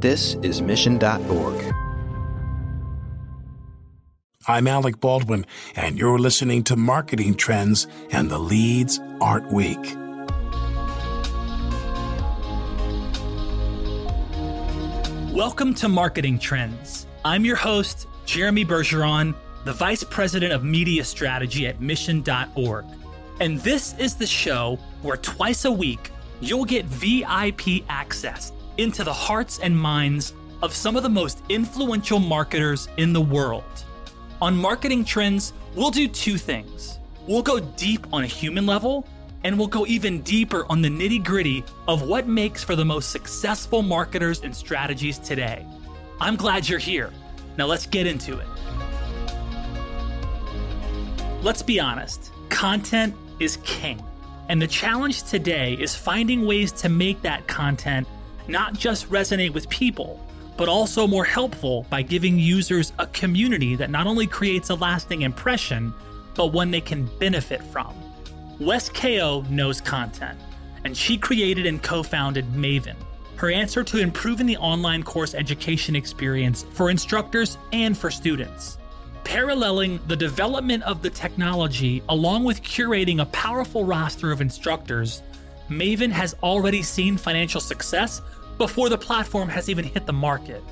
This is Mission.org. I'm Alec Baldwin, and you're listening to Marketing Trends and the Leads Aren't Weak. Welcome to Marketing Trends. I'm your host, Jeremy Bergeron, the Vice President of Media Strategy at Mission.org. And this is the show where twice a week you'll get VIP access into the hearts and minds of some of the most influential marketers in the world. On Marketing Trends, we'll do two things. We'll go deep on a human level, and we'll go even deeper on the nitty gritty of what makes for the most successful marketers and strategies today. I'm glad you're here. Now let's get into it. Let's be honest content is king. And the challenge today is finding ways to make that content not just resonate with people, but also more helpful by giving users a community that not only creates a lasting impression, but one they can benefit from. Wes Kao knows content, and she created and co founded Maven, her answer to improving the online course education experience for instructors and for students. Paralleling the development of the technology along with curating a powerful roster of instructors, Maven has already seen financial success before the platform has even hit the market.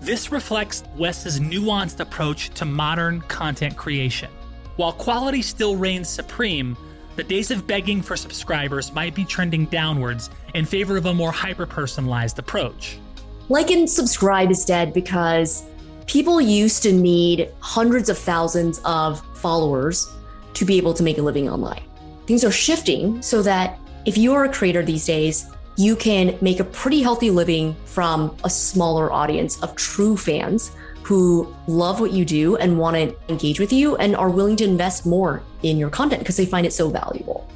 This reflects Wes's nuanced approach to modern content creation. While quality still reigns supreme, the days of begging for subscribers might be trending downwards in favor of a more hyper personalized approach. Like and subscribe is dead because people used to need hundreds of thousands of followers to be able to make a living online. Things are shifting so that if you are a creator these days, you can make a pretty healthy living from a smaller audience of true fans who love what you do and want to engage with you and are willing to invest more in your content because they find it so valuable.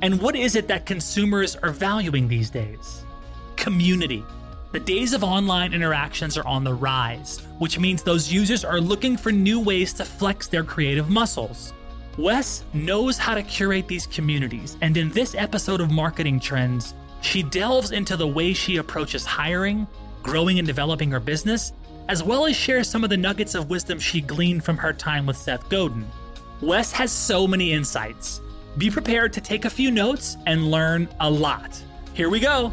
And what is it that consumers are valuing these days? Community. The days of online interactions are on the rise, which means those users are looking for new ways to flex their creative muscles. Wes knows how to curate these communities, and in this episode of Marketing Trends, she delves into the way she approaches hiring, growing and developing her business, as well as shares some of the nuggets of wisdom she gleaned from her time with Seth Godin. Wes has so many insights. Be prepared to take a few notes and learn a lot. Here we go.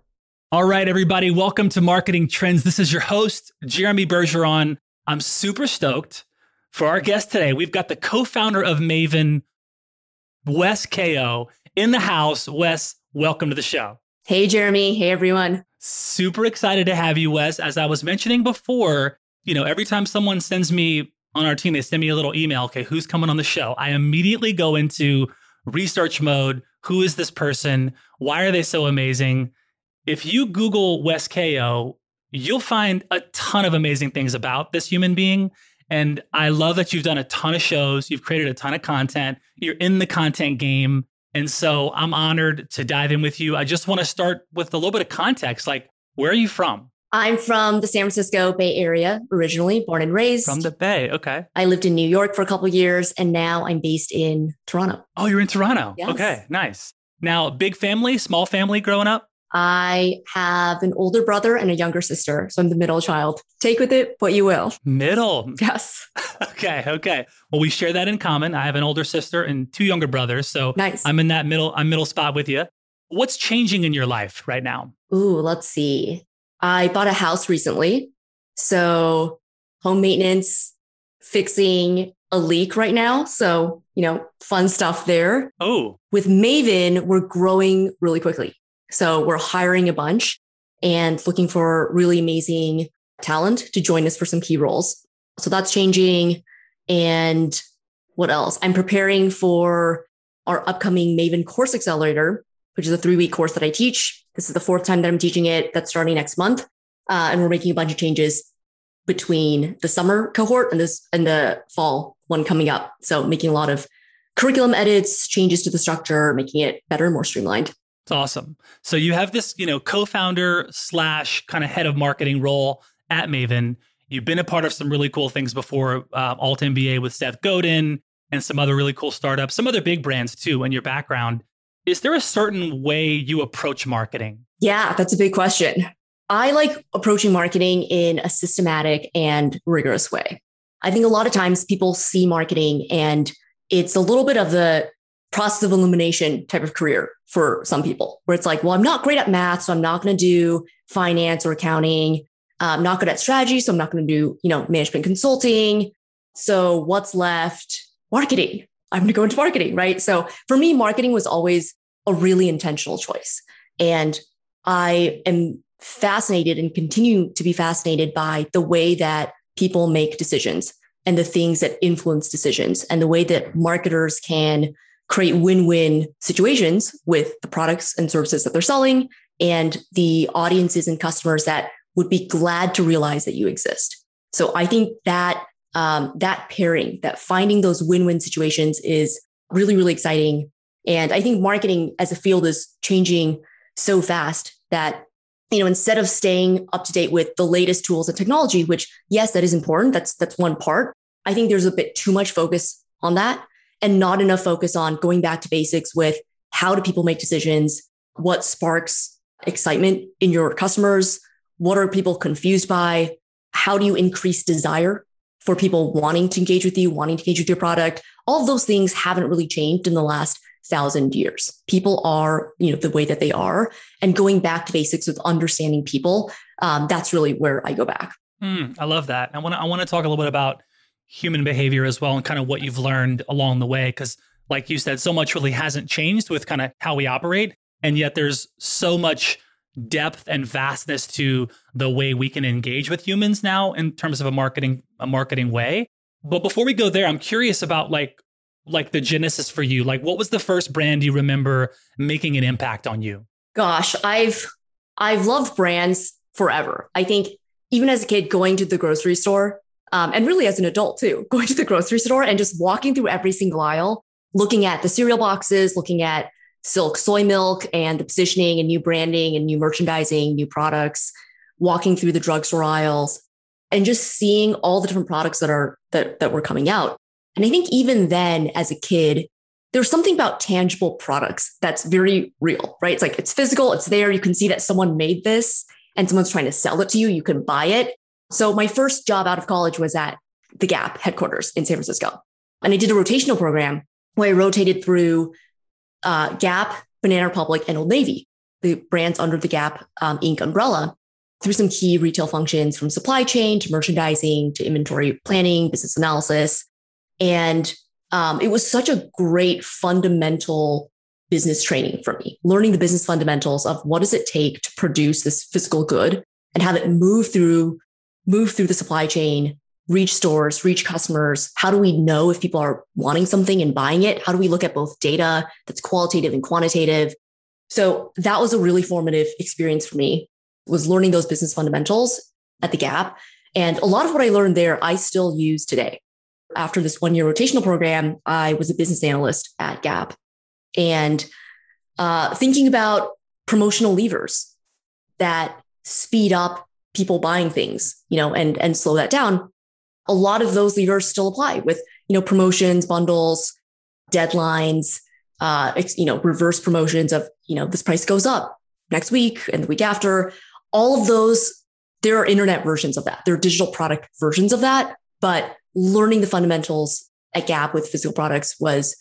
All right, everybody, welcome to Marketing Trends. This is your host, Jeremy Bergeron. I'm super stoked for our guest today. We've got the co founder of Maven, Wes Kao, in the house. Wes, welcome to the show. Hey, Jeremy. Hey, everyone. Super excited to have you, Wes. As I was mentioning before, you know, every time someone sends me on our team, they send me a little email, okay, who's coming on the show? I immediately go into research mode. Who is this person? Why are they so amazing? If you Google Wes Kao, you'll find a ton of amazing things about this human being. And I love that you've done a ton of shows, you've created a ton of content, you're in the content game. And so I'm honored to dive in with you. I just want to start with a little bit of context. Like, where are you from? I'm from the San Francisco Bay Area, originally born and raised. From the Bay, okay. I lived in New York for a couple years, and now I'm based in Toronto. Oh, you're in Toronto. Yes. Okay, nice. Now, big family, small family growing up? I have an older brother and a younger sister. So I'm the middle child. Take with it what you will. Middle. Yes. okay. Okay. Well, we share that in common. I have an older sister and two younger brothers. So nice. I'm in that middle, I'm middle spot with you. What's changing in your life right now? Ooh, let's see. I bought a house recently. So home maintenance, fixing a leak right now. So, you know, fun stuff there. Oh. With Maven, we're growing really quickly. So we're hiring a bunch and looking for really amazing talent to join us for some key roles. So that's changing. And what else? I'm preparing for our upcoming Maven course accelerator, which is a three week course that I teach. This is the fourth time that I'm teaching it. That's starting next month. Uh, and we're making a bunch of changes between the summer cohort and this and the fall one coming up. So making a lot of curriculum edits, changes to the structure, making it better and more streamlined. It's awesome. So you have this, you know, co-founder slash kind of head of marketing role at Maven. You've been a part of some really cool things before, uh, Alt MBA with Seth Godin and some other really cool startups, some other big brands too in your background. Is there a certain way you approach marketing? Yeah, that's a big question. I like approaching marketing in a systematic and rigorous way. I think a lot of times people see marketing and it's a little bit of the process of elimination type of career for some people, where it's like, well, I'm not great at math, so I'm not going to do finance or accounting. Uh, I'm not good at strategy, so I'm not going to do, you know, management consulting. So what's left? Marketing. I'm going to go into marketing, right? So for me, marketing was always a really intentional choice. And I am fascinated and continue to be fascinated by the way that people make decisions and the things that influence decisions and the way that marketers can create win-win situations with the products and services that they're selling and the audiences and customers that would be glad to realize that you exist. So I think that um, that pairing, that finding those win-win situations is really, really exciting. And I think marketing as a field is changing so fast that you know instead of staying up to date with the latest tools and technology which yes that is important that's that's one part i think there's a bit too much focus on that and not enough focus on going back to basics with how do people make decisions? What sparks excitement in your customers? What are people confused by? How do you increase desire for people wanting to engage with you, wanting to engage with your product? All those things haven't really changed in the last thousand years. People are, you know, the way that they are, and going back to basics with understanding people. Um, that's really where I go back. Mm, I love that. I want to. I want to talk a little bit about human behavior as well and kind of what you've learned along the way because like you said so much really hasn't changed with kind of how we operate and yet there's so much depth and vastness to the way we can engage with humans now in terms of a marketing a marketing way. But before we go there i'm curious about like like the genesis for you. Like what was the first brand you remember making an impact on you? Gosh i've i've loved brands forever. I think even as a kid going to the grocery store um, and really as an adult too, going to the grocery store and just walking through every single aisle, looking at the cereal boxes, looking at Silk soy milk and the positioning and new branding and new merchandising, new products, walking through the drugstore aisles and just seeing all the different products that are that, that were coming out. And I think even then as a kid, there's something about tangible products that's very real, right? It's like it's physical, it's there. You can see that someone made this and someone's trying to sell it to you. You can buy it. So my first job out of college was at the Gap headquarters in San Francisco. And I did a rotational program where I rotated through uh, Gap, Banana Republic, and Old Navy, the brands under the Gap um, Inc. umbrella, through some key retail functions from supply chain to merchandising to inventory planning, business analysis. And um, it was such a great fundamental business training for me, learning the business fundamentals of what does it take to produce this physical good and have it move through move through the supply chain, reach stores, reach customers? How do we know if people are wanting something and buying it? How do we look at both data that's qualitative and quantitative? So that was a really formative experience for me was learning those business fundamentals at the Gap. And a lot of what I learned there, I still use today. After this one year rotational program, I was a business analyst at Gap and uh, thinking about promotional levers that speed up people buying things, you know, and and slow that down, a lot of those levers still apply with, you know, promotions, bundles, deadlines, uh, you know, reverse promotions of, you know, this price goes up, next week and the week after. All of those, there are internet versions of that. There are digital product versions of that. But learning the fundamentals at Gap with physical products was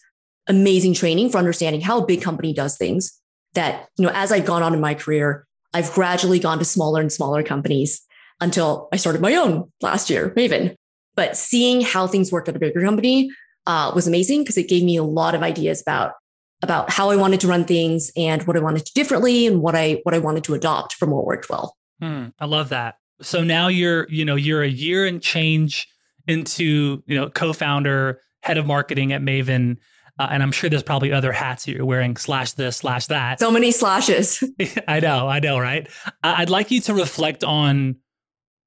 amazing training for understanding how a big company does things. That, you know, as I've gone on in my career, I've gradually gone to smaller and smaller companies until I started my own last year, Maven. But seeing how things worked at a bigger company uh, was amazing because it gave me a lot of ideas about about how I wanted to run things and what I wanted to do differently and what I what I wanted to adopt from what worked well. Hmm, I love that. So now you're you know you're a year and change into you know co-founder, head of marketing at Maven. Uh, and I'm sure there's probably other hats that you're wearing, slash this, slash that. So many slashes. I know, I know, right? I'd like you to reflect on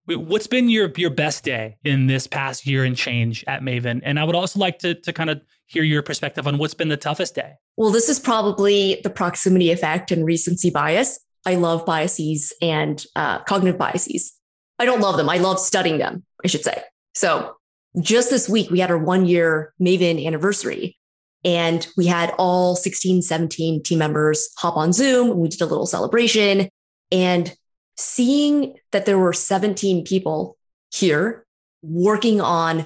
what's been your your best day in this past year and change at Maven, and I would also like to to kind of hear your perspective on what's been the toughest day. Well, this is probably the proximity effect and recency bias. I love biases and uh, cognitive biases. I don't love them. I love studying them. I should say. So just this week, we had our one year Maven anniversary. And we had all 16, 17 team members hop on Zoom. We did a little celebration. And seeing that there were 17 people here working on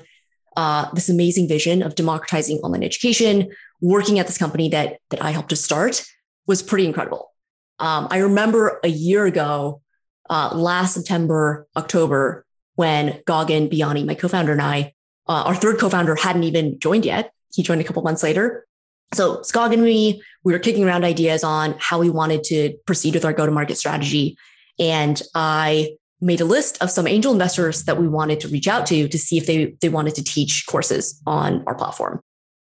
uh, this amazing vision of democratizing online education, working at this company that, that I helped to start was pretty incredible. Um, I remember a year ago, uh, last September, October, when Gagan Biyani, my co-founder and I, uh, our third co-founder hadn't even joined yet. He joined a couple months later. So Gagan and me, we were kicking around ideas on how we wanted to proceed with our go-to-market strategy. And I made a list of some angel investors that we wanted to reach out to to see if they, they wanted to teach courses on our platform.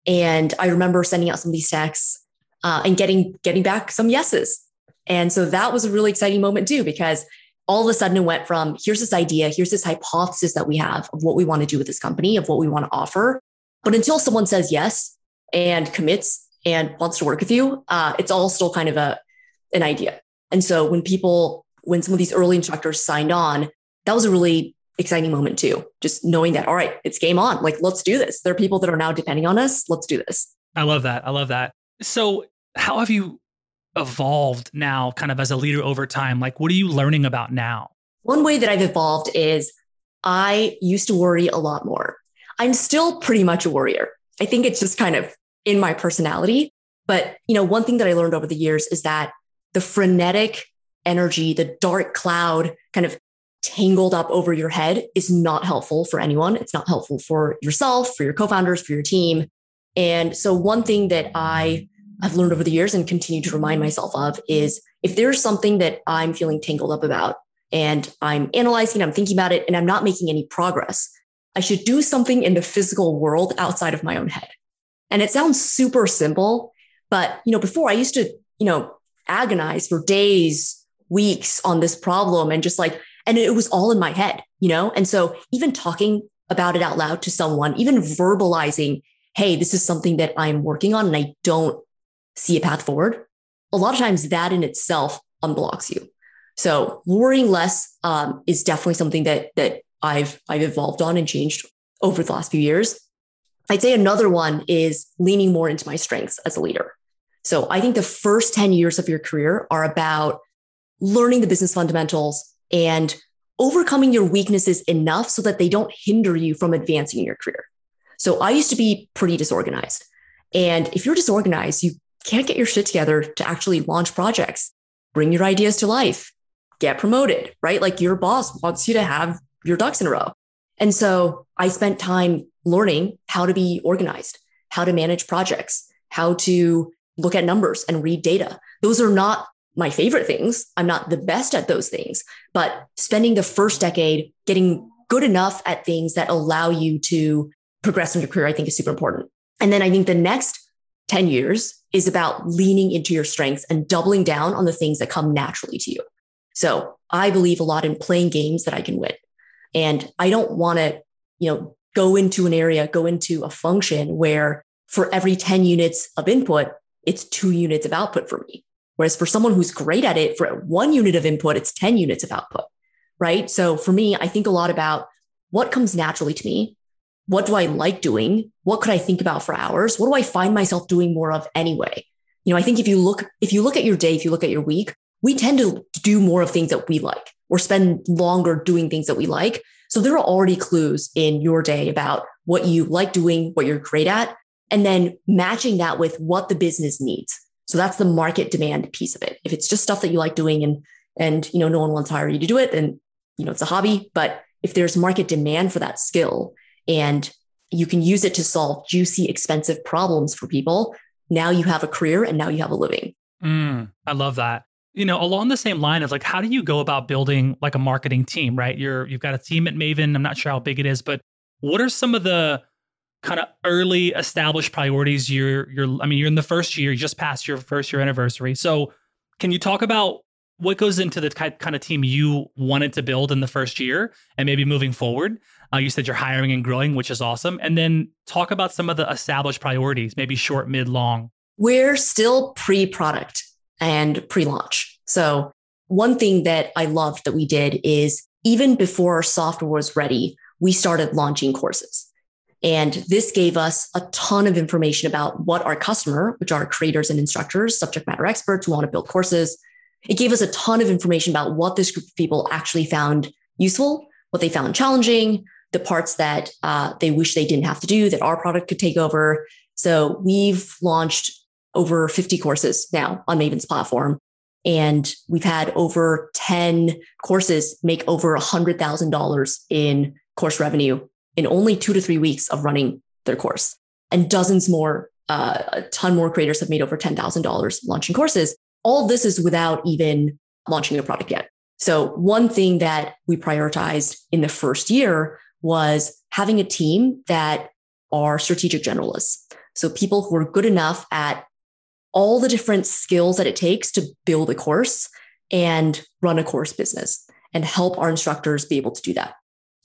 And I remember sending out some of these texts uh, and getting getting back some yeses. And so that was a really exciting moment too, because all of a sudden it went from here's this idea, here's this hypothesis that we have of what we want to do with this company, of what we want to offer. But until someone says yes and commits and wants to work with you, uh, it's all still kind of a an idea. And so when people, when some of these early instructors signed on, that was a really exciting moment too. Just knowing that, all right, it's game on. Like, let's do this. There are people that are now depending on us. Let's do this. I love that. I love that. So, how have you evolved now, kind of as a leader over time? Like, what are you learning about now? One way that I've evolved is I used to worry a lot more. I'm still pretty much a worrier. I think it's just kind of in my personality. But, you know, one thing that I learned over the years is that the frenetic energy, the dark cloud kind of tangled up over your head is not helpful for anyone. It's not helpful for yourself, for your co founders, for your team. And so, one thing that I have learned over the years and continue to remind myself of is if there's something that I'm feeling tangled up about and I'm analyzing, I'm thinking about it, and I'm not making any progress, I should do something in the physical world outside of my own head. And it sounds super simple, but you know, before I used to, you know, agonize for days, weeks on this problem and just like, and it was all in my head, you know? And so even talking about it out loud to someone, even verbalizing, hey, this is something that I'm working on and I don't see a path forward, a lot of times that in itself unblocks you. So worrying less um, is definitely something that that I've I've evolved on and changed over the last few years. I'd say another one is leaning more into my strengths as a leader. So I think the first 10 years of your career are about learning the business fundamentals and overcoming your weaknesses enough so that they don't hinder you from advancing in your career. So I used to be pretty disorganized. And if you're disorganized, you can't get your shit together to actually launch projects, bring your ideas to life, get promoted, right? Like your boss wants you to have your ducks in a row. And so I spent time learning how to be organized, how to manage projects, how to look at numbers and read data. Those are not my favorite things. I'm not the best at those things, but spending the first decade getting good enough at things that allow you to progress in your career, I think is super important. And then I think the next 10 years is about leaning into your strengths and doubling down on the things that come naturally to you. So I believe a lot in playing games that I can win. And I don't want to, you know, go into an area, go into a function where for every 10 units of input, it's two units of output for me. Whereas for someone who's great at it, for one unit of input, it's 10 units of output. Right. So for me, I think a lot about what comes naturally to me. What do I like doing? What could I think about for hours? What do I find myself doing more of anyway? You know, I think if you look, if you look at your day, if you look at your week, we tend to do more of things that we like or spend longer doing things that we like. So there are already clues in your day about what you like doing, what you're great at, and then matching that with what the business needs. So that's the market demand piece of it. If it's just stuff that you like doing and and you know no one wants to hire you to do it, then you know it's a hobby. But if there's market demand for that skill and you can use it to solve juicy, expensive problems for people, now you have a career and now you have a living. Mm, I love that. You know, along the same line of like, how do you go about building like a marketing team, right? You're you've got a team at Maven. I'm not sure how big it is, but what are some of the kind of early established priorities you're you're I mean, you're in the first year, you just passed your first year anniversary. So can you talk about what goes into the kind of team you wanted to build in the first year and maybe moving forward? Uh, you said you're hiring and growing, which is awesome. And then talk about some of the established priorities, maybe short, mid, long. We're still pre product and pre launch. So, one thing that I loved that we did is even before our software was ready, we started launching courses. And this gave us a ton of information about what our customer, which are creators and instructors, subject matter experts who want to build courses, it gave us a ton of information about what this group of people actually found useful, what they found challenging, the parts that uh, they wish they didn't have to do that our product could take over. So we've launched over 50 courses now on Maven's platform. And we've had over 10 courses make over $100,000 in course revenue in only two to three weeks of running their course. And dozens more, uh, a ton more creators have made over $10,000 launching courses. All this is without even launching a product yet. So one thing that we prioritized in the first year was having a team that are strategic generalists. So people who are good enough at all the different skills that it takes to build a course and run a course business and help our instructors be able to do that.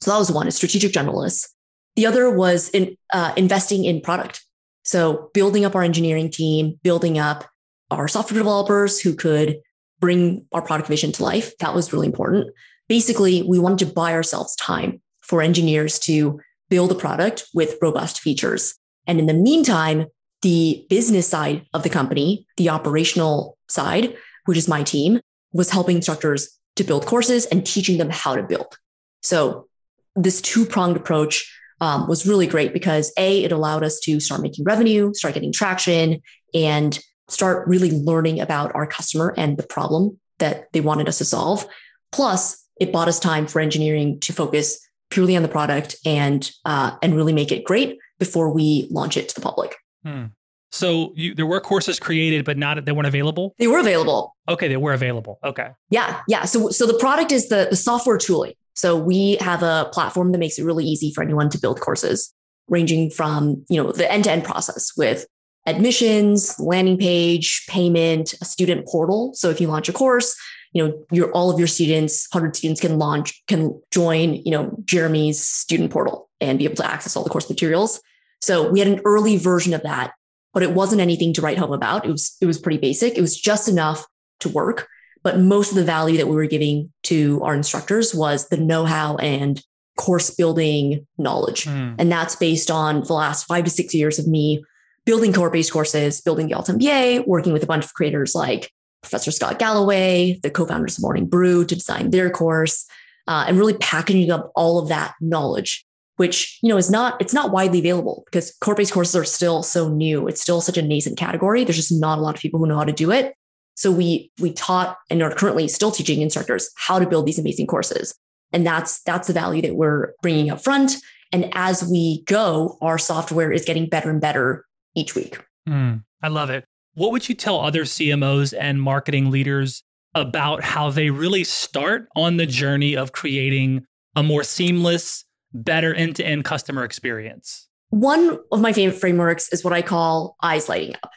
So that was one, a strategic generalist. The other was in uh, investing in product. So building up our engineering team, building up our software developers who could bring our product vision to life. That was really important. Basically, we wanted to buy ourselves time for engineers to build a product with robust features. And in the meantime, the business side of the company, the operational side, which is my team, was helping instructors to build courses and teaching them how to build. So this two pronged approach um, was really great because A, it allowed us to start making revenue, start getting traction, and start really learning about our customer and the problem that they wanted us to solve. Plus, it bought us time for engineering to focus purely on the product and uh, and really make it great before we launch it to the public. Hmm. So you, there were courses created, but not they weren't available. They were available. Okay, they were available. Okay. Yeah, yeah. So so the product is the the software tooling. So we have a platform that makes it really easy for anyone to build courses, ranging from you know the end to end process with admissions, landing page, payment, a student portal. So if you launch a course, you know your all of your students 100 students can launch can join you know jeremy's student portal and be able to access all the course materials so we had an early version of that but it wasn't anything to write home about. It was it was pretty basic. It was just enough to work but most of the value that we were giving to our instructors was the know-how and course building knowledge. Mm. and that's based on the last five to six years of me building cohort-based courses building the alt mba working with a bunch of creators like Professor Scott Galloway, the co-founders of Morning Brew, to design their course, uh, and really packaging up all of that knowledge, which you know is not it's not widely available because cohort-based courses are still so new. It's still such a nascent category. There's just not a lot of people who know how to do it. So we we taught and are currently still teaching instructors how to build these amazing courses, and that's that's the value that we're bringing up front. And as we go, our software is getting better and better each week. Mm, I love it. What would you tell other CMOs and marketing leaders about how they really start on the journey of creating a more seamless, better end to end customer experience? One of my favorite frameworks is what I call eyes lighting up.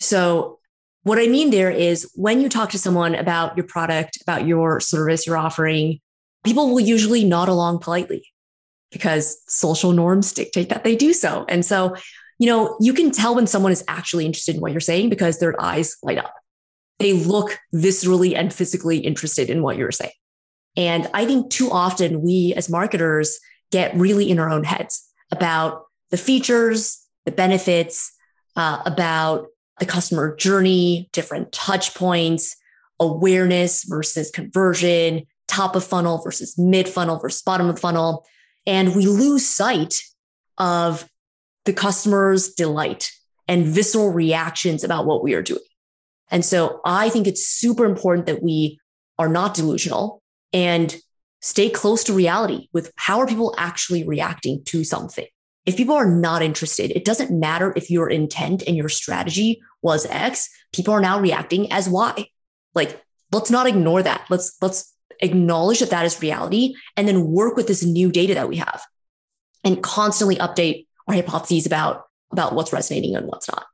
So, what I mean there is when you talk to someone about your product, about your service you're offering, people will usually nod along politely because social norms dictate that they do so. And so you know, you can tell when someone is actually interested in what you're saying because their eyes light up. They look viscerally and physically interested in what you're saying. And I think too often we as marketers get really in our own heads about the features, the benefits, uh, about the customer journey, different touch points, awareness versus conversion, top of funnel versus mid funnel versus bottom of funnel. And we lose sight of the customer's delight and visceral reactions about what we are doing. And so I think it's super important that we are not delusional and stay close to reality with how are people actually reacting to something. If people are not interested, it doesn't matter if your intent and your strategy was X, people are now reacting as Y. Like, let's not ignore that. Let's, let's acknowledge that that is reality and then work with this new data that we have and constantly update our hypotheses about, about what's resonating and what's not.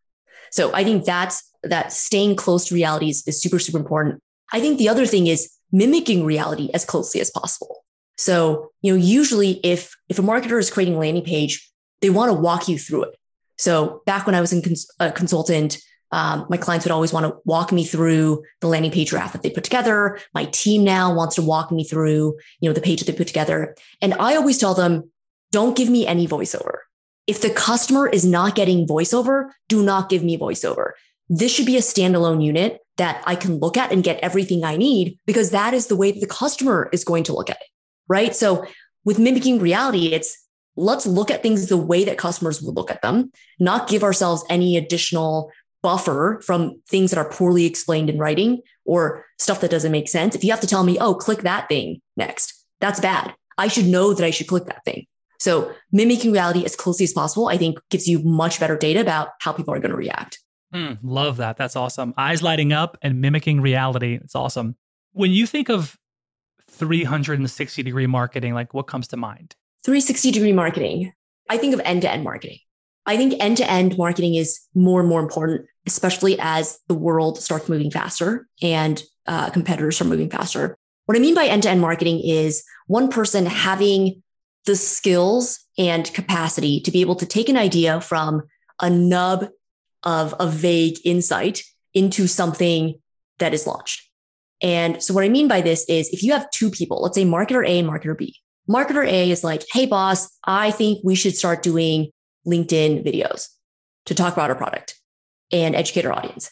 So I think that's that staying close to reality is, is super, super important. I think the other thing is mimicking reality as closely as possible. So, you know, usually if if a marketer is creating a landing page, they want to walk you through it. So back when I was in cons- a consultant, um, my clients would always want to walk me through the landing page draft that they put together. My team now wants to walk me through, you know, the page that they put together. And I always tell them, don't give me any voiceover. If the customer is not getting voiceover, do not give me voiceover. This should be a standalone unit that I can look at and get everything I need because that is the way that the customer is going to look at it. Right. So with mimicking reality, it's let's look at things the way that customers would look at them, not give ourselves any additional buffer from things that are poorly explained in writing or stuff that doesn't make sense. If you have to tell me, oh, click that thing next, that's bad. I should know that I should click that thing. So mimicking reality as closely as possible, I think gives you much better data about how people are going to react. Mm, love that. That's awesome. Eyes lighting up and mimicking reality. It's awesome. When you think of 360 degree marketing, like what comes to mind? 360 degree marketing. I think of end to end marketing. I think end to end marketing is more and more important, especially as the world starts moving faster and uh, competitors are moving faster. What I mean by end to end marketing is one person having the skills and capacity to be able to take an idea from a nub of a vague insight into something that is launched. And so what I mean by this is if you have two people, let's say marketer A and marketer B, marketer A is like, Hey boss, I think we should start doing LinkedIn videos to talk about our product and educate our audience.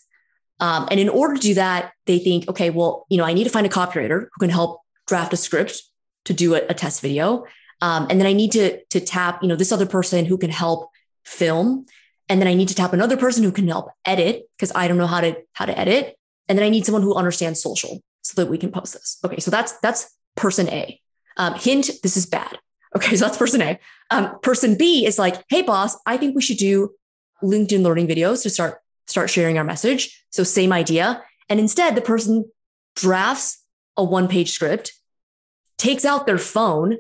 Um, and in order to do that, they think, okay, well, you know, I need to find a copywriter who can help draft a script to do a, a test video. Um, and then I need to, to tap, you know, this other person who can help film. And then I need to tap another person who can help edit because I don't know how to, how to edit. And then I need someone who understands social so that we can post this. Okay. So that's, that's person A. Um, hint, this is bad. Okay. So that's person A. Um, person B is like, Hey boss, I think we should do LinkedIn learning videos to start, start sharing our message. So same idea. And instead the person drafts a one page script, takes out their phone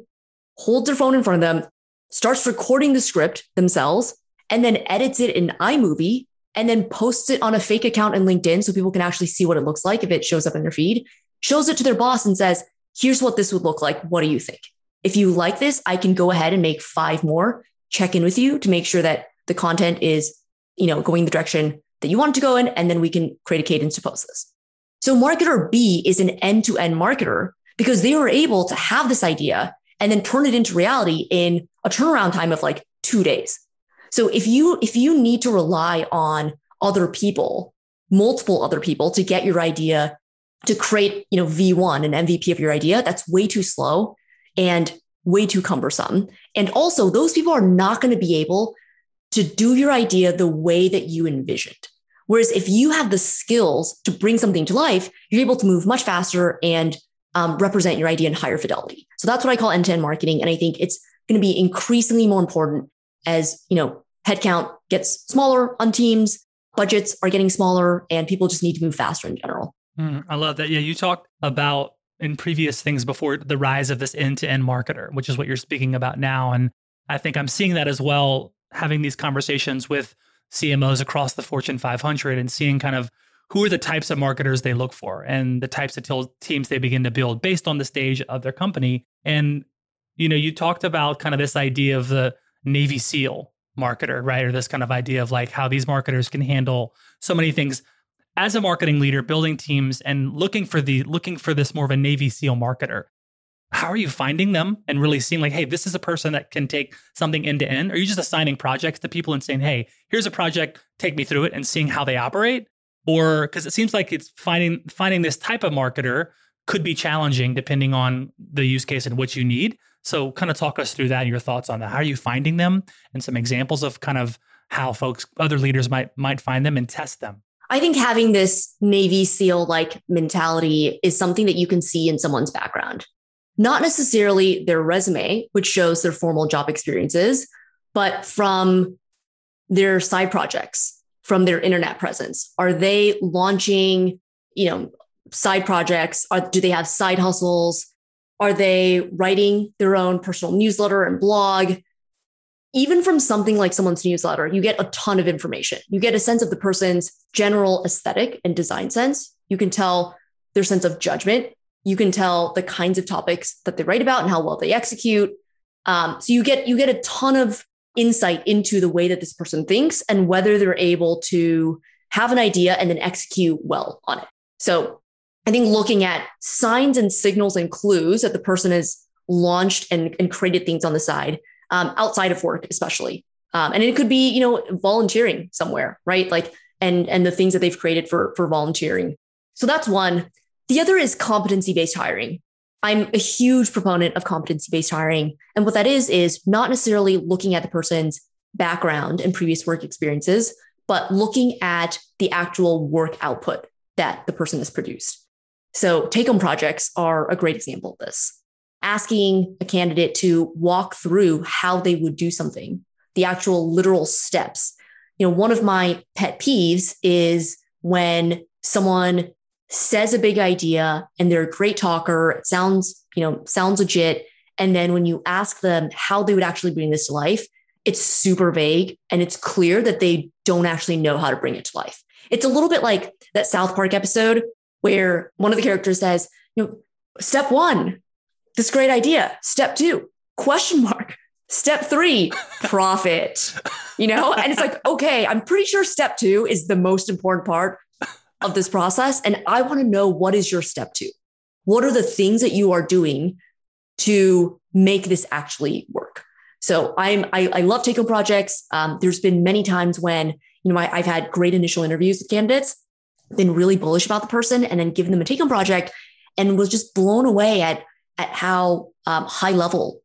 holds their phone in front of them, starts recording the script themselves, and then edits it in iMovie and then posts it on a fake account in LinkedIn so people can actually see what it looks like if it shows up in their feed, shows it to their boss and says, here's what this would look like. What do you think? If you like this, I can go ahead and make five more, check in with you to make sure that the content is, you know, going the direction that you want to go in. And then we can create a cadence to post this. So marketer B is an end to end marketer because they were able to have this idea and then turn it into reality in a turnaround time of like two days. So if you, if you need to rely on other people, multiple other people to get your idea to create, you know, V1 an MVP of your idea, that's way too slow and way too cumbersome. And also those people are not going to be able to do your idea the way that you envisioned. Whereas if you have the skills to bring something to life, you're able to move much faster and um, represent your idea in higher fidelity. So that's what I call end to end marketing. And I think it's going to be increasingly more important as, you know, headcount gets smaller on teams, budgets are getting smaller, and people just need to move faster in general. Mm, I love that. Yeah, you talked about in previous things before the rise of this end to end marketer, which is what you're speaking about now. And I think I'm seeing that as well, having these conversations with CMOs across the Fortune 500 and seeing kind of who are the types of marketers they look for and the types of teams they begin to build based on the stage of their company. And, you know, you talked about kind of this idea of the Navy SEAL marketer, right? Or this kind of idea of like how these marketers can handle so many things. As a marketing leader, building teams and looking for the looking for this more of a Navy SEAL marketer, how are you finding them and really seeing like, hey, this is a person that can take something end to end? Are you just assigning projects to people and saying, hey, here's a project, take me through it and seeing how they operate? or because it seems like it's finding finding this type of marketer could be challenging depending on the use case and what you need. So, kind of talk us through that and your thoughts on that. How are you finding them, and some examples of kind of how folks, other leaders might might find them and test them. I think having this Navy SEAL like mentality is something that you can see in someone's background. Not necessarily their resume, which shows their formal job experiences, but from their side projects, from their internet presence. Are they launching, you know, side projects? Are, do they have side hustles? Are they writing their own personal newsletter and blog? Even from something like someone's newsletter, you get a ton of information. You get a sense of the person's general aesthetic and design sense. You can tell their sense of judgment. You can tell the kinds of topics that they write about and how well they execute. Um, so you get you get a ton of insight into the way that this person thinks and whether they're able to have an idea and then execute well on it. So I think looking at signs and signals and clues that the person has launched and, and created things on the side um, outside of work, especially. Um, and it could be, you know, volunteering somewhere, right? Like, and and the things that they've created for for volunteering. So that's one. The other is competency based hiring. I'm a huge proponent of competency based hiring. And what that is, is not necessarily looking at the person's background and previous work experiences, but looking at the actual work output that the person has produced. So, take home projects are a great example of this. Asking a candidate to walk through how they would do something, the actual literal steps. You know, one of my pet peeves is when someone says a big idea and they're a great talker, it sounds, you know, sounds legit. And then when you ask them how they would actually bring this to life, it's super vague and it's clear that they don't actually know how to bring it to life. It's a little bit like that South Park episode where one of the characters says, you know, step one, this great idea. Step two, question mark. Step three, profit. You know, and it's like, okay, I'm pretty sure step two is the most important part of this process. And I want to know what is your step two? What are the things that you are doing to make this actually work? So I'm I, I love take home projects. Um, there's been many times when you know I, I've had great initial interviews with candidates, been really bullish about the person, and then given them a take home project, and was just blown away at at how um, high level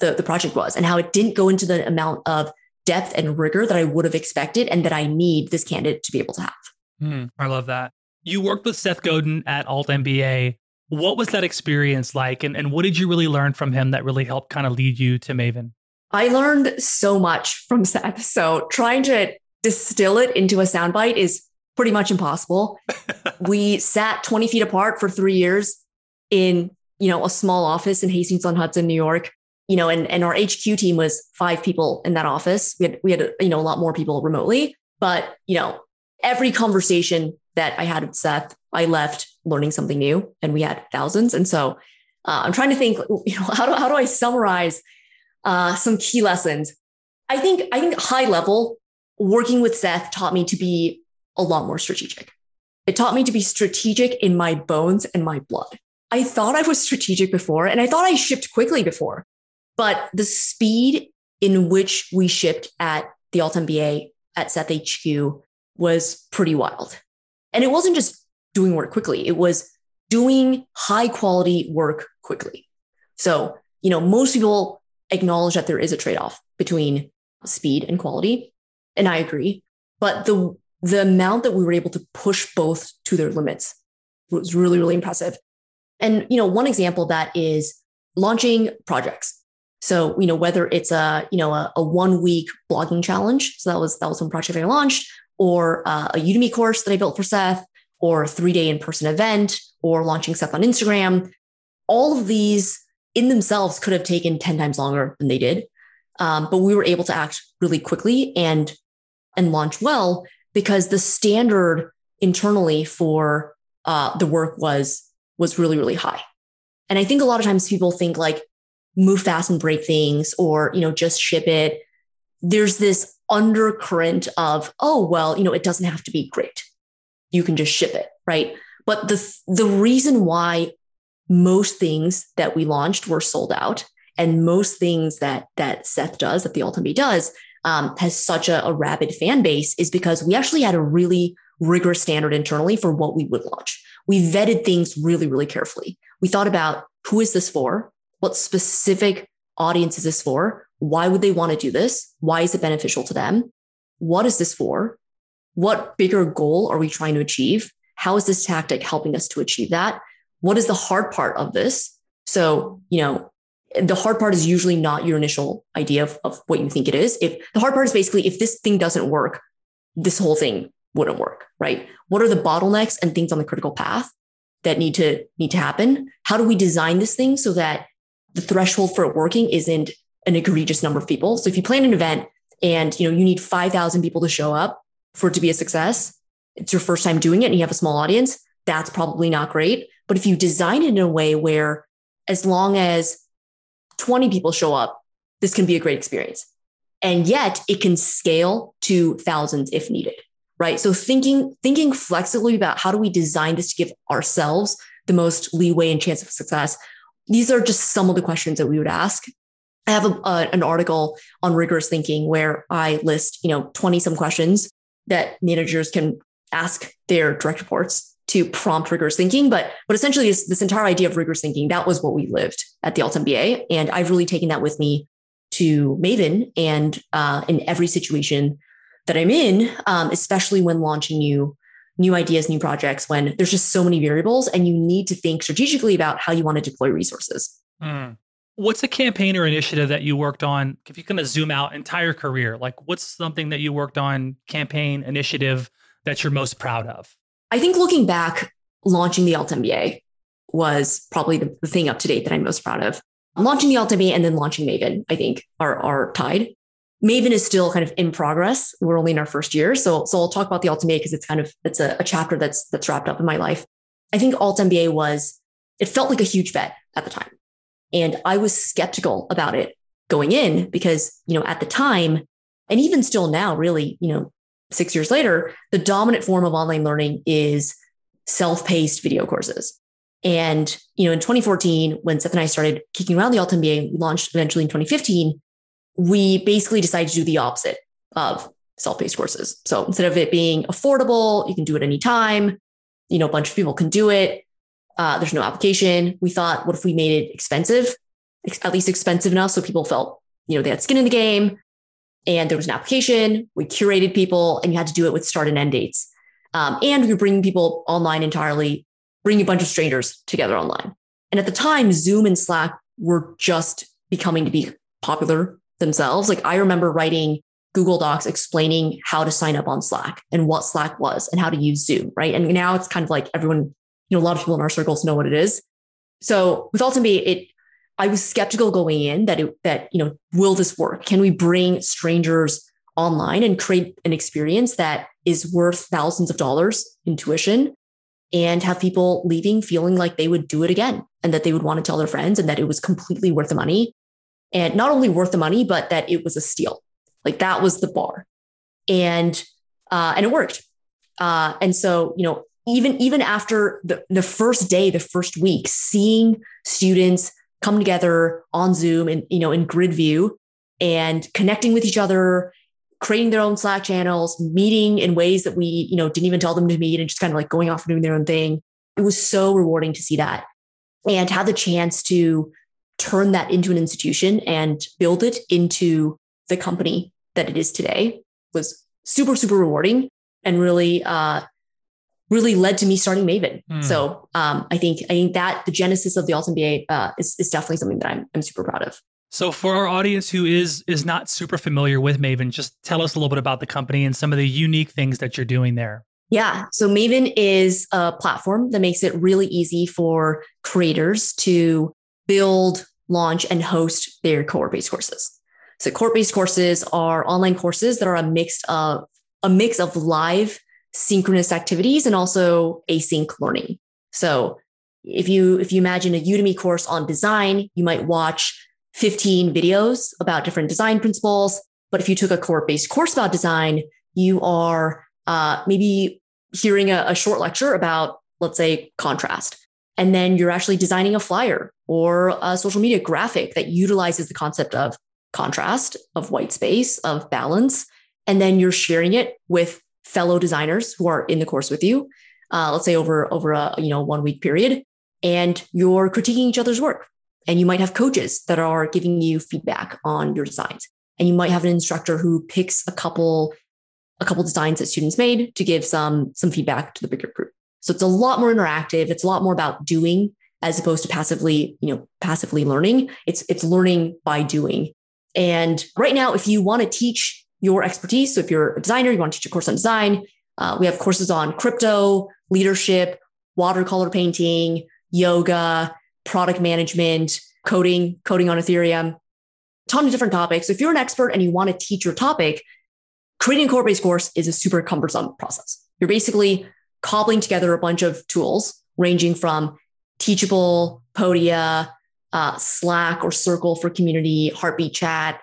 the the project was, and how it didn't go into the amount of depth and rigor that I would have expected, and that I need this candidate to be able to have. Mm, I love that. You worked with Seth Godin at Alt MBA. What was that experience like? And, and what did you really learn from him that really helped kind of lead you to Maven? I learned so much from Seth. So trying to distill it into a soundbite is pretty much impossible. we sat 20 feet apart for three years in, you know, a small office in Hastings on Hudson, New York. You know, and, and our HQ team was five people in that office. We had we had you know a lot more people remotely, but you know, every conversation that I had with Seth, I left learning something new, and we had thousands. And so uh, I'm trying to think, you know, how do how do I summarize uh, some key lessons? I think I think high level working with Seth taught me to be a lot more strategic. It taught me to be strategic in my bones and my blood. I thought I was strategic before, and I thought I shipped quickly before, but the speed in which we shipped at the Alt MBA at Seth HQ was pretty wild. And it wasn't just doing work quickly, it was doing high quality work quickly. So, you know, most people acknowledge that there is a trade off between speed and quality. And I agree. But the, the amount that we were able to push both to their limits was really, really impressive. And, you know, one example that is launching projects. So, you know, whether it's a, you know, a, a one week blogging challenge. So that was, that was one project I launched or uh, a Udemy course that I built for Seth, or a three day in person event, or launching Seth on Instagram. All of these in themselves could have taken 10 times longer than they did. Um, but we were able to act really quickly and and launch well because the standard internally for uh, the work was was really really high and i think a lot of times people think like move fast and break things or you know just ship it there's this undercurrent of, oh, well, you know, it doesn't have to be great. You can just ship it, right? But the the reason why most things that we launched were sold out, and most things that that Seth does, that the Alt MBA does, um, has such a, a rabid fan base, is because we actually had a really rigorous standard internally for what we would launch. We vetted things really, really carefully. We thought about who is this for? What specific audience is this for? Why would they want to do this? Why is it beneficial to them? What is this for? What bigger goal are we trying to achieve? How is this tactic helping us to achieve that? What is the hard part of this? So, you know, the hard part is usually not your initial idea of, of what you think it is. If the hard part is basically if this thing doesn't work, this whole thing wouldn't work, right? What are the bottlenecks and things on the critical path that need to need to happen? How do we design this thing so that the threshold for it working isn't an egregious number of people? So if you plan an event and you know you need 5,000 people to show up for it to be a success, it's your first time doing it and you have a small audience, that's probably not great. But if you design it in a way where as long as 20 people show up, this can be a great experience. And yet it can scale to thousands if needed. Right. So thinking, thinking flexibly about how do we design this to give ourselves the most leeway and chance of success. These are just some of the questions that we would ask. I have a, an article on rigorous thinking where I list, you know, 20 some questions that managers can ask their direct reports to prompt rigorous thinking. But but essentially, this, this entire idea of rigorous thinking that was what we lived at the Alt MBA, and I've really taken that with me to Maven and uh, in every situation that I'm in, um, especially when launching new new ideas, new projects, when there's just so many variables, and you need to think strategically about how you want to deploy resources. Mm. What's a campaign or initiative that you worked on? If you kind of zoom out entire career, like what's something that you worked on, campaign, initiative that you're most proud of? I think looking back, launching the Alt MBA was probably the, the thing up to date that I'm most proud of. Launching the Alt MBA and then launching Maven, I think, are, are tied. Maven is still kind of in progress. We're only in our first year. So, so I'll talk about the Alt MBA because it's kind of it's a, a chapter that's that's wrapped up in my life. I think Alt MBA was, it felt like a huge bet at the time. And I was skeptical about it going in because, you know, at the time, and even still now, really, you know, six years later, the dominant form of online learning is self-paced video courses. And you know, in 2014, when Seth and I started kicking around the Alt MBA, launched eventually in 2015. We basically decided to do the opposite of self-paced courses. So instead of it being affordable, you can do it anytime. You know, a bunch of people can do it. Uh, there's no application. We thought, what if we made it expensive, at least expensive enough so people felt, you know, they had skin in the game and there was an application. We curated people, and you had to do it with start and end dates. Um, and we were bringing people online entirely, bringing a bunch of strangers together online. And at the time, Zoom and Slack were just becoming to be popular themselves. Like I remember writing Google Docs explaining how to sign up on Slack and what Slack was and how to use Zoom, right? And now it's kind of like everyone, you know, a lot of people in our circles know what it is. So with Alt MBA, it I was skeptical going in that it, that you know will this work? Can we bring strangers online and create an experience that is worth thousands of dollars in tuition and have people leaving feeling like they would do it again and that they would want to tell their friends and that it was completely worth the money? And not only worth the money but that it was a steal. Like that was the bar. And uh, and it worked. Uh, and so you know even even after the, the first day the first week seeing students come together on Zoom and, you know, in grid view and connecting with each other, creating their own Slack channels, meeting in ways that we, you know, didn't even tell them to meet and just kind of like going off and doing their own thing. It was so rewarding to see that and have the chance to turn that into an institution and build it into the company that it is today was super, super rewarding and really uh, really led to me starting Maven. Mm. So um, I think I think that the genesis of the Alt MBA uh, is, is definitely something that I'm I'm super proud of. So for our audience who is is not super familiar with Maven, just tell us a little bit about the company and some of the unique things that you're doing there. Yeah. So Maven is a platform that makes it really easy for creators to build, launch, and host their cohort-based courses. So cohort-based courses are online courses that are a mix of a mix of live synchronous activities and also async learning. So if you if you imagine a Udemy course on design, you might watch 15 videos about different design principles. But if you took a cohort-based course about design, you are uh, maybe hearing a, a short lecture about, let's say, contrast. And then you're actually designing a flyer or a social media graphic that utilizes the concept of contrast, of white space, of balance. And then you're sharing it with fellow designers who are in the course with you, uh, let's say over over a you know one week period, and you're critiquing each other's work. And you might have coaches that are giving you feedback on your designs. And you might have an instructor who picks a couple a couple designs that students made to give some some feedback to the bigger group. So it's a lot more interactive. It's a lot more about doing as opposed to passively, you know, passively learning. It's it's learning by doing. And right now, if you want to teach your expertise, so if you're a designer, you want to teach a course on design, uh, we have courses on crypto, leadership, watercolor painting, yoga, product management, coding, coding on Ethereum, ton of different topics. So if you're an expert and you want to teach your topic, creating a cohort-based course is a super cumbersome process. You're basically cobbling together a bunch of tools ranging from Teachable, Podia, uh, Slack or Circle for community, Heartbeat Chat.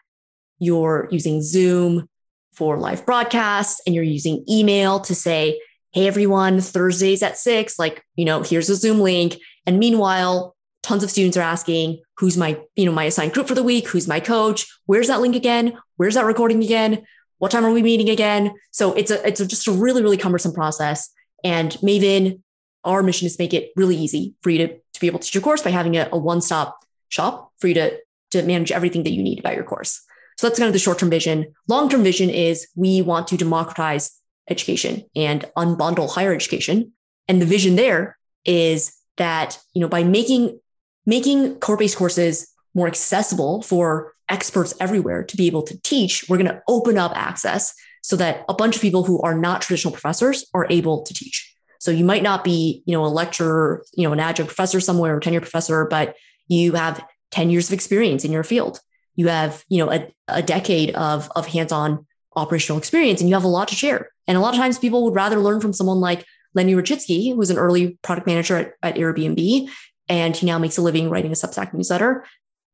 You're using Zoom for live broadcasts, and you're using email to say, "Hey, everyone, Thursdays at six. Like, you know, here's a Zoom link." And meanwhile, tons of students are asking, "Who's my, you know, my assigned group for the week? Who's my coach? Where's that link again? Where's that recording again? What time are we meeting again?" So it's a it's a, just a really really cumbersome process. And Maven our mission is to make it really easy for you to, to be able to teach your course by having a, a one-stop shop for you to, to manage everything that you need about your course. So that's kind of the short-term vision. Long-term vision is we want to democratize education and unbundle higher education. And the vision there is that, you know, by making making cohort-based courses more accessible for experts everywhere to be able to teach, we're going to open up access so that a bunch of people who are not traditional professors are able to teach. So you might not be, you know, a lecturer, you know, an adjunct professor somewhere or tenure professor, but you have 10 years of experience in your field. You have, you know, a, a decade of, of hands-on operational experience and you have a lot to share. And a lot of times people would rather learn from someone like Lenny Rachitsky, who was an early product manager at, at Airbnb, and he now makes a living writing a Substack newsletter.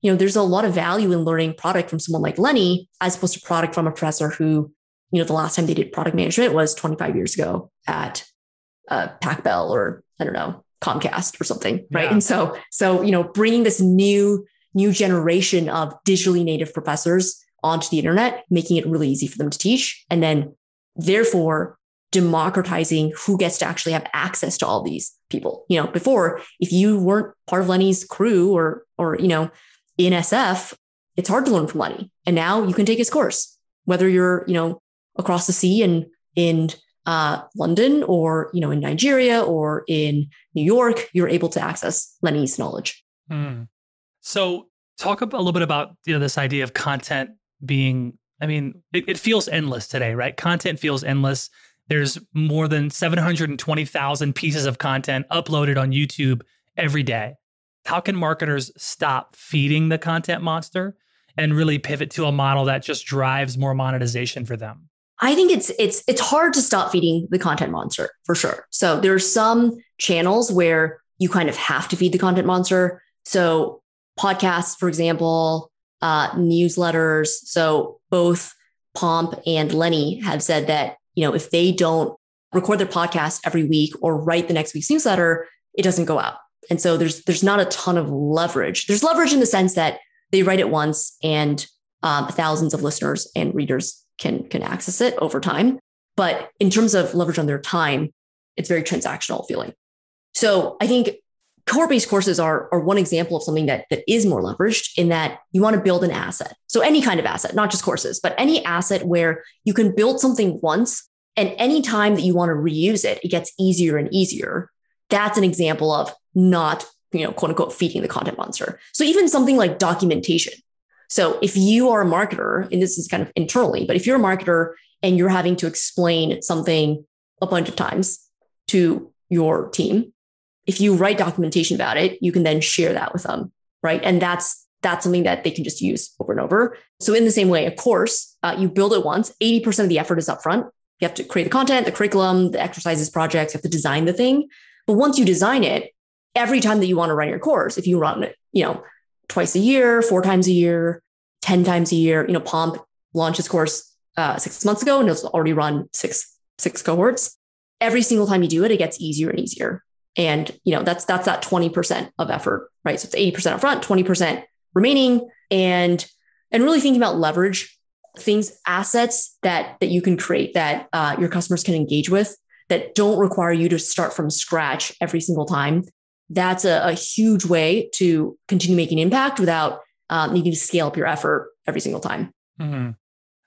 You know, there's a lot of value in learning product from someone like Lenny, as opposed to product from a professor who, you know, the last time they did product management was 25 years ago at uh, Pac Bell or I don't know Comcast or something, right? Yeah. And so so you know bringing this new new generation of digitally native professors onto the internet, making it really easy for them to teach, and then therefore democratizing who gets to actually have access to all these people. You know, before if you weren't part of Lenny's crew or or you know in SF, it's hard to learn from Lenny, and now you can take his course, whether you're you know across the sea and in uh, London or you know in Nigeria or in New York, you're able to access Lenny's knowledge. Mm. So talk a little bit about you know this idea of content being. I mean, it, it feels endless today, right? Content feels endless. There's more than 720,000 pieces of content uploaded on YouTube every day. How can marketers stop feeding the content monster and really pivot to a model that just drives more monetization for them? I think it's it's it's hard to stop feeding the content monster for sure. So there are some channels where you kind of have to feed the content monster. So podcasts, for example, uh, newsletters. So both Pomp and Lenny have said that you know if they don't record their podcast every week or write the next week's newsletter, it doesn't go out. And so there's there's not a ton of leverage. There's leverage in the sense that they write it once and um, thousands of listeners and readers can can access it over time. But in terms of leverage on their time, it's very transactional feeling. So I think cohort-based courses are, are one example of something that, that is more leveraged in that you want to build an asset. So any kind of asset, not just courses, but any asset where you can build something once and any time that you want to reuse it, it gets easier and easier. That's an example of not, you know, quote unquote, feeding the content monster. So even something like documentation, so if you are a marketer, and this is kind of internally, but if you're a marketer and you're having to explain something a bunch of times to your team, if you write documentation about it, you can then share that with them, right? And that's that's something that they can just use over and over. So in the same way, a course, uh, you build it once, 80% of the effort is upfront. You have to create the content, the curriculum, the exercises, projects, you have to design the thing. But once you design it, every time that you want to run your course, if you run it, you know, twice a year, four times a year, 10 times a year. You know, Pomp launched his course uh, six months ago and it's already run six, six cohorts. Every single time you do it, it gets easier and easier. And, you know, that's, that's that 20% of effort, right? So it's 80% upfront, 20% remaining and, and really thinking about leverage things, assets that that you can create that uh, your customers can engage with that don't require you to start from scratch every single time. That's a, a huge way to continue making impact without um, needing to scale up your effort every single time. Mm-hmm.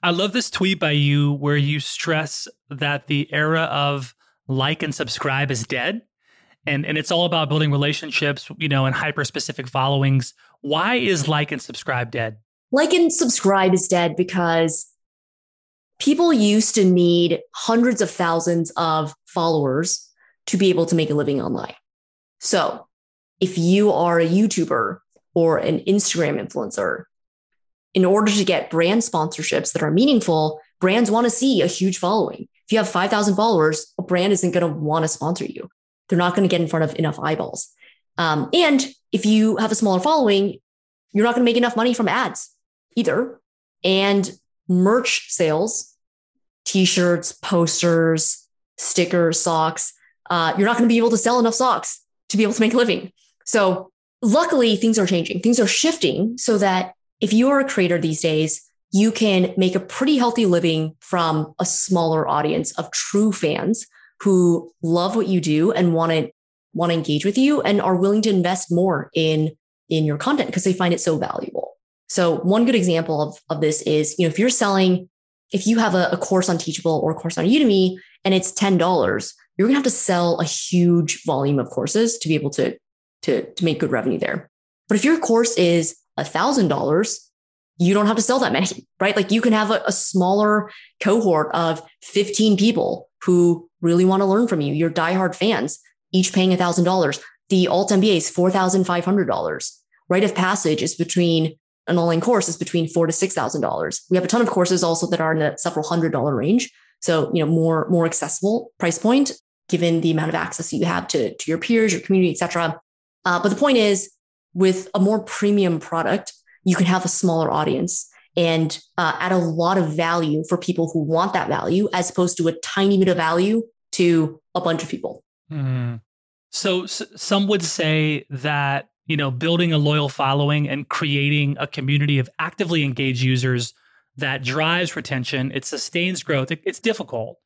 I love this tweet by you where you stress that the era of like and subscribe is dead. And, and it's all about building relationships, you know, and hyper specific followings. Why is like and subscribe dead? Like and subscribe is dead because people used to need hundreds of thousands of followers to be able to make a living online. So if you are a YouTuber or an Instagram influencer, in order to get brand sponsorships that are meaningful, brands want to see a huge following. If you have 5,000 followers, a brand isn't going to want to sponsor you. They're not going to get in front of enough eyeballs. Um, and if you have a smaller following, you're not going to make enough money from ads either. And merch sales, t shirts, posters, stickers, socks, uh, you're not going to be able to sell enough socks to be able to make a living. So, luckily, things are changing. Things are shifting so that if you are a creator these days, you can make a pretty healthy living from a smaller audience of true fans who love what you do and want to want to engage with you and are willing to invest more in in your content because they find it so valuable. So one good example of, of this is, you know, if you're selling, if you have a, a course on Teachable or a course on Udemy and it's $10, you're gonna have to sell a huge volume of courses to be able to, to, to make good revenue there. But if your course is $1,000, you don't have to sell that many, right? Like you can have a, a smaller cohort of 15 people who really want to learn from you, your diehard fans, each paying $1,000. The alt MBA is $4,500. Write of Passage is between an online course is between four to six thousand dollars. We have a ton of courses also that are in the several hundred dollar range. So, you know, more, more accessible price point given the amount of access that you have to, to your peers, your community, etc. Uh, but the point is, with a more premium product, you can have a smaller audience and uh, add a lot of value for people who want that value, as opposed to a tiny bit of value to a bunch of people. Mm. So, s- some would say that you know, building a loyal following and creating a community of actively engaged users that drives retention, it sustains growth. It, it's difficult.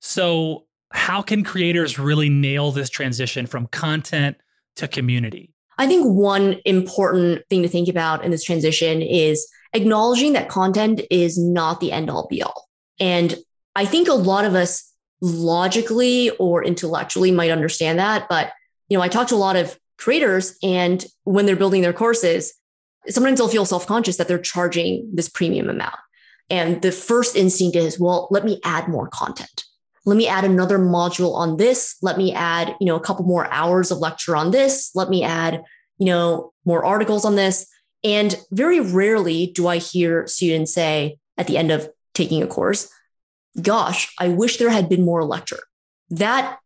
So, how can creators really nail this transition from content to community? I think one important thing to think about in this transition is acknowledging that content is not the end all be all. And I think a lot of us logically or intellectually might understand that. But, you know, I talk to a lot of creators and when they're building their courses, sometimes they'll feel self-conscious that they're charging this premium amount. And the first instinct is, well, let me add more content. Let me add another module on this. Let me add, you know, a couple more hours of lecture on this. Let me add, you know, more articles on this. And very rarely do I hear students say at the end of taking a course, gosh, I wish there had been more lecture. That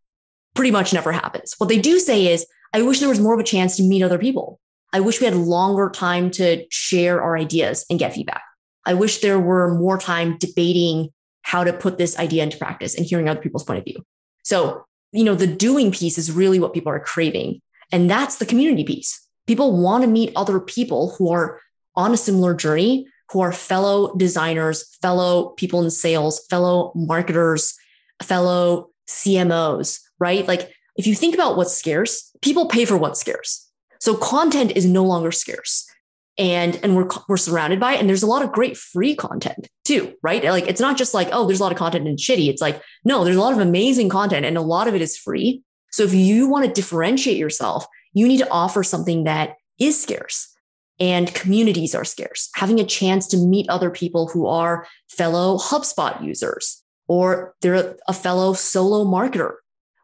pretty much never happens. What they do say is, I wish there was more of a chance to meet other people. I wish we had longer time to share our ideas and get feedback. I wish there were more time debating how to put this idea into practice and hearing other people's point of view. So, you know, the doing piece is really what people are craving. And that's the community piece. People want to meet other people who are on a similar journey, who are fellow designers, fellow people in sales, fellow marketers, fellow CMOs, right? Like if you think about what's scarce, people pay for what's scarce. So content is no longer scarce. And, and we're, we're surrounded by it. And there's a lot of great free content too, right? Like it's not just like, oh, there's a lot of content and shitty. It's like, no, there's a lot of amazing content and a lot of it is free. So if you want to differentiate yourself, you need to offer something that is scarce and communities are scarce. Having a chance to meet other people who are fellow HubSpot users or they're a fellow solo marketer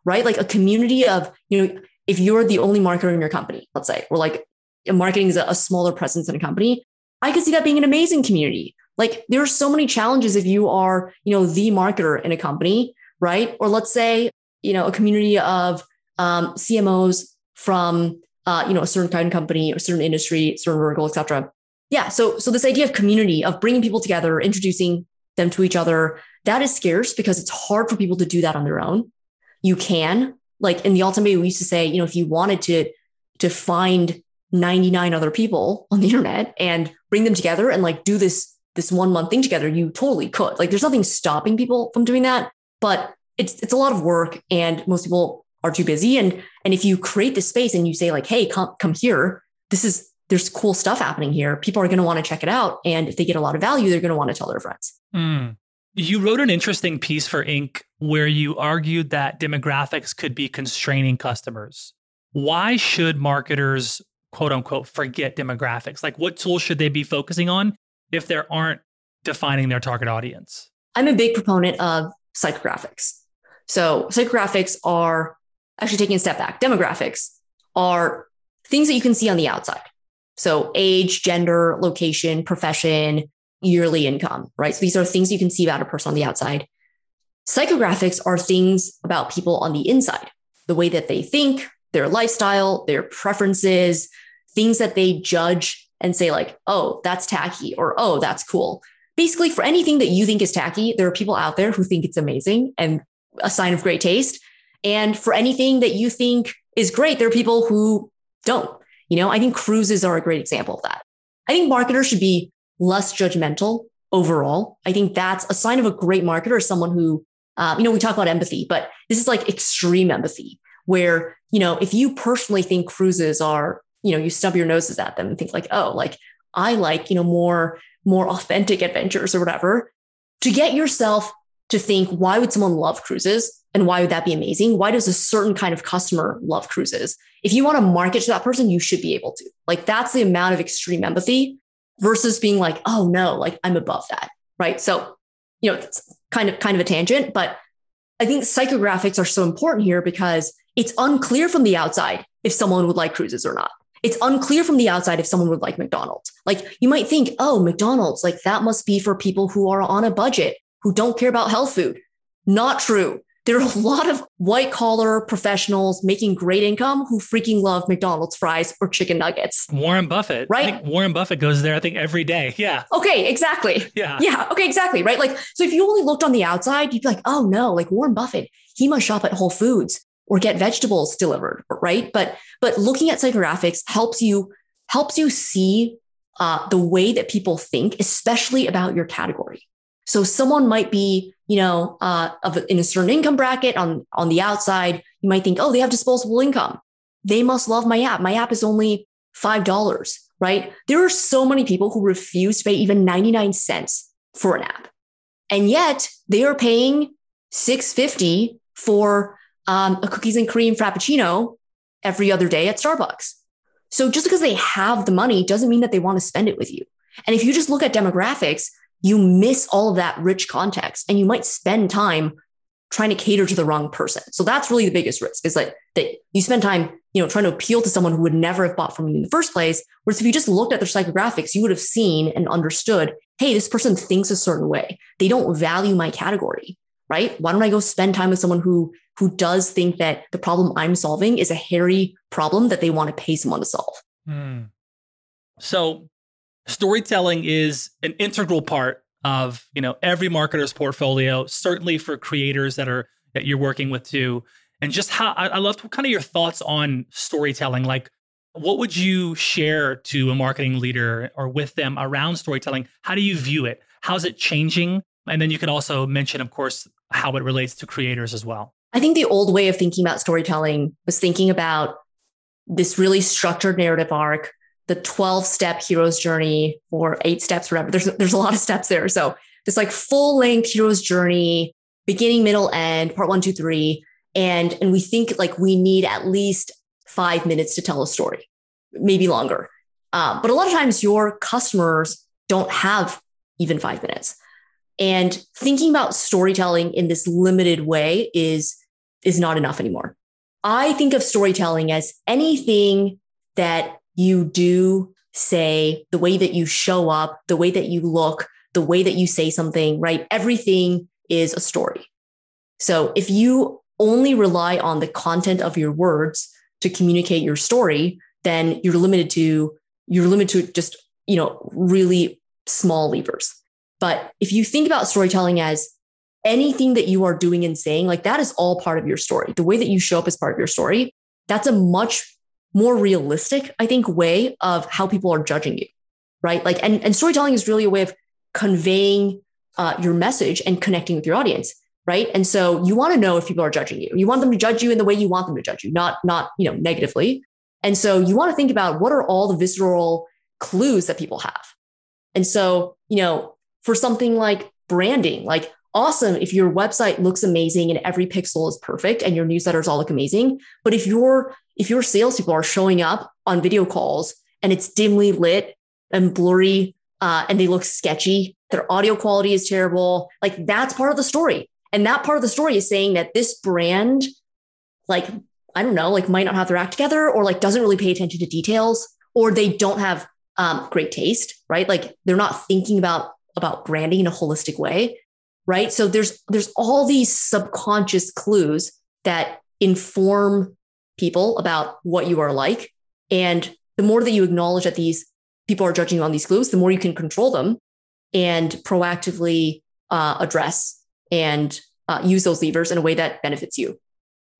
right? Like a community of, you know, if you're the only marketer in your company, let's say, or like marketing is a, smaller presence in a company, I could see that being an amazing community. Like there are so many challenges if you are, you know, the marketer in a company, right? Or let's say, you know, a community of um, CMOs from, uh, you know, a certain kind of company, a certain industry, certain vertical, etc. Yeah. So, so this idea of community, of bringing people together, introducing them to each other, that is scarce because it's hard for people to do that on their own you can. Like in the Alt MBA, we used to say, you know, if you wanted to to find 99 other people on the internet and bring them together and like do this this one month thing together, you totally could. Like there's nothing stopping people from doing that, but it's it's a lot of work and most people are too busy. And and if you create this space and you say like, hey, come come here, this is there's cool stuff happening here. People are going to want to check it out. And if they get a lot of value, they're going to want to tell their friends. Mm. You wrote an interesting piece for Inc. where you argued that demographics could be constraining customers. Why should marketers, quote unquote, forget demographics? Like, what tools should they be focusing on if they aren't defining their target audience? I'm a big proponent of psychographics. So, psychographics are actually taking a step back, demographics are things that you can see on the outside. So, age, gender, location, profession, yearly income, right? So, these are things you can see about a person on the outside. Psychographics are things about people on the inside, the way that they think, their lifestyle, their preferences, things that they judge and say, like, oh, that's tacky or oh, that's cool. Basically, for anything that you think is tacky, there are people out there who think it's amazing and a sign of great taste. And for anything that you think is great, there are people who don't. You know, I think cruises are a great example of that. I think marketers should be less judgmental overall. I think that's a sign of a great marketer, someone who, uh, you know, we talk about empathy, but this is like extreme empathy where, you know, if you personally think cruises are, you know, you stub your noses at them and think like, oh, like I like, you know, more, more authentic adventures or whatever, to get yourself to think, why would someone love cruises? And why would that be amazing? Why does a certain kind of customer love cruises? If you want to market to that person, you should be able to. Like that's the amount of extreme empathy versus being like, oh no, like I'm above that. Right. So, you know, it's kind of kind of a tangent, but I think psychographics are so important here because it's unclear from the outside if someone would like cruises or not. It's unclear from the outside if someone would like McDonald's. Like you might think, oh, McDonald's, like that must be for people who are on a budget, who don't care about health food. Not true there are a lot of white collar professionals making great income who freaking love McDonald's fries or chicken nuggets. Warren Buffett. Right. Warren Buffett goes there, I think, every day. Yeah. Okay, exactly. Yeah. Yeah. Okay, exactly. Right. Like, so if you only looked on the outside, you'd be like, oh no, like Warren Buffett, he must shop at Whole Foods or get vegetables delivered. Right. But but looking at psychographics helps you helps you see uh, the way that people think, especially about your category. So someone might be, you know, uh, of in a certain income bracket on on the outside. You might think, oh, they have disposable income. They must love my app. My app is only five dollars, right? There are so many people who refuse to pay even ninety nine cents for an app, and yet they are paying six fifty for um, a cookies and cream frappuccino every other day at Starbucks. So just because they have the money doesn't mean that they want to spend it with you. And if you just look at demographics, you miss all of that rich context and you might spend time trying to cater to the wrong person. So that's really the biggest risk is like that you spend time, you know, trying to appeal to someone who would never have bought from you in the first place. Whereas if you just looked at their psychographics, you would have seen and understood, hey, this person thinks a certain way. They don't value my category, right? Why don't I go spend time with someone who who does think that the problem I'm solving is a hairy problem that they want to pay someone to solve? Hmm. So storytelling is an integral part of you know every marketer's portfolio certainly for creators that are that you're working with too. And just how I, I love kind of your thoughts on storytelling. Like what would you share to a marketing leader or with them around storytelling? How do you view it? How's it changing? And then you can also mention of course how it relates to creators as well. I think the old way of thinking about storytelling was thinking about this really structured narrative arc the 12 step hero's journey or eight steps, whatever. There's, there's a lot of steps there. So this like full length hero's journey, beginning, middle, end, part one, two, three. And, and we think like we need at least five minutes to tell a story, maybe longer. Um, but a lot of times your customers don't have even five minutes. And thinking about storytelling in this limited way is, is not enough anymore. I think of storytelling as anything that you do say, the way that you show up, the way that you look, the way that you say something, right? Everything is a story. So if you only rely on the content of your words to communicate your story, then you're limited to you're limited to just, you know, really small levers. But if you think about storytelling as anything that you are doing and saying, like that is all part of your story. The way that you show up is part of your story. That's a much more realistic, I think, way of how people are judging you, right? Like, and, and storytelling is really a way of conveying uh, your message and connecting with your audience right? And so you want to know if people are judging you. You want them to judge you in the way you want them to judge you not not you know negatively. And so you want to think about what are all the visceral clues that people have. And so you know for something like branding like awesome if your website looks amazing and every pixel is perfect and your newsletters all look amazing but if your if your salespeople are showing up on video calls and it's dimly lit and blurry uh, and they look sketchy their audio quality is terrible like that's part of the story and that part of the story is saying that this brand, like, I don't know, like might not have their act together or like doesn't really pay attention to details or they don't have um, great taste, right? Like they're not thinking about about branding in a holistic way, right? So there's there's all these subconscious clues that inform people about what you are like. And the more that you acknowledge that these people are judging you on these clues, the more you can control them and proactively uh, address and uh, use those levers in a way that benefits you.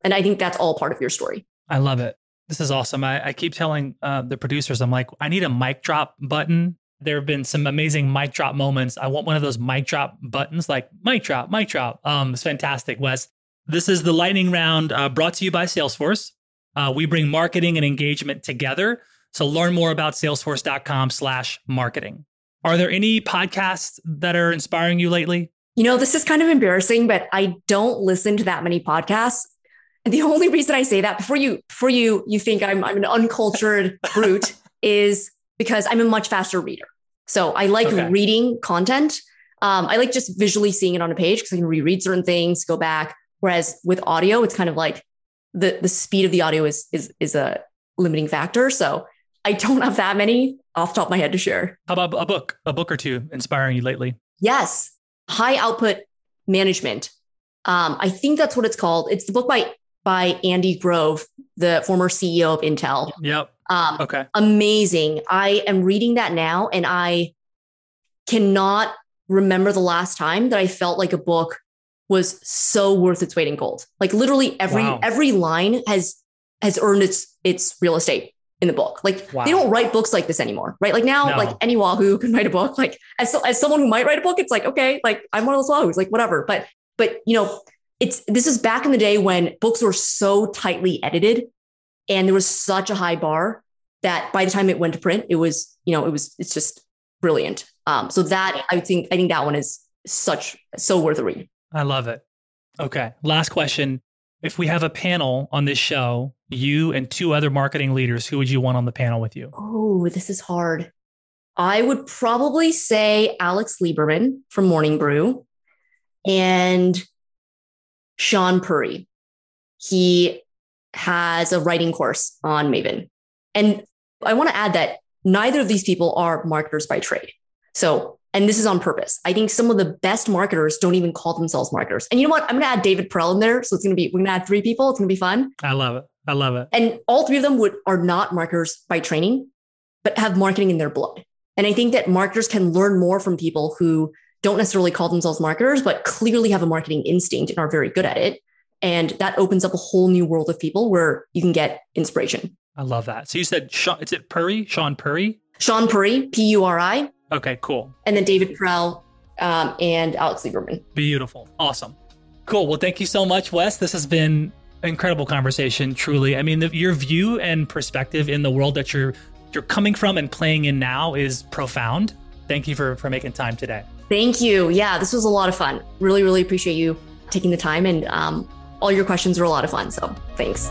And I think that's all part of your story. I love it. This is awesome. I, I keep telling uh, the producers, I'm like, I need a mic drop button. There have been some amazing mic drop moments. I want one of those mic drop buttons, like mic drop, mic drop. Um, it's fantastic, Wes. This is the lightning round uh, brought to you by Salesforce. Uh, we bring marketing and engagement together. So learn more about salesforce.com slash marketing. Are there any podcasts that are inspiring you lately? You know, this is kind of embarrassing, but I don't listen to that many podcasts. And the only reason I say that before you before you you think I'm I'm an uncultured brute is because I'm a much faster reader. So I like okay. reading content. Um, I like just visually seeing it on a page because I can reread certain things, go back. Whereas with audio, it's kind of like the the speed of the audio is is is a limiting factor. So I don't have that many off the top of my head to share. How about a book, a book or two inspiring you lately? Yes high output management. Um, I think that's what it's called. It's the book by by Andy Grove, the former CEO of Intel. Yep. Um, okay. Amazing. I am reading that now, and I cannot remember the last time that I felt like a book was so worth its weight in gold. Like literally every wow. every line has has earned its its real estate in the book. Like wow. they don't write books like this anymore, right? Like now, no. like any Wahoo can write a book. Like as so, as someone who might write a book, it's like okay, like I'm one of those Wahoos, like whatever. But but you know, it's this is back in the day when books were so tightly edited, and there was such a high bar that by the time it went to print, it was you know it was it's just brilliant. Um, so that I think I think that one is such so worth a read. I love it. Okay, last question. If we have a panel on this show you and two other marketing leaders, who would you want on the panel with you? Oh, this is hard. I would probably say Alex Lieberman from Morning Brew and Shaan Puri. He has a writing course on Maven. And I want to add that neither of these people are marketers by trade. So, and this is on purpose. I think some of the best marketers don't even call themselves marketers. And you know what? I'm going to add David Perell in there. So it's going to be, we're going to add three people. It's going to be fun. I love it. I love it. And all three of them would are not marketers by training, but have marketing in their blood. And I think that marketers can learn more from people who don't necessarily call themselves marketers, but clearly have a marketing instinct and are very good at it. And that opens up a whole new world of people where you can get inspiration. I love that. So you said, Shaan, is it Puri? Shaan Puri? Shaan Puri, P U R I. Okay, cool. And then David Perell um, and Alex Lieberman. Beautiful. Awesome. Cool. Well, thank you so much, Wes. This has been incredible conversation, truly. I mean, the, your view and perspective in the world that you're you're coming from and playing in now is profound. Thank you for for making time today. Thank you. Yeah, this was a lot of fun. Really, really appreciate you taking the time, and um, all your questions were a lot of fun. So, thanks.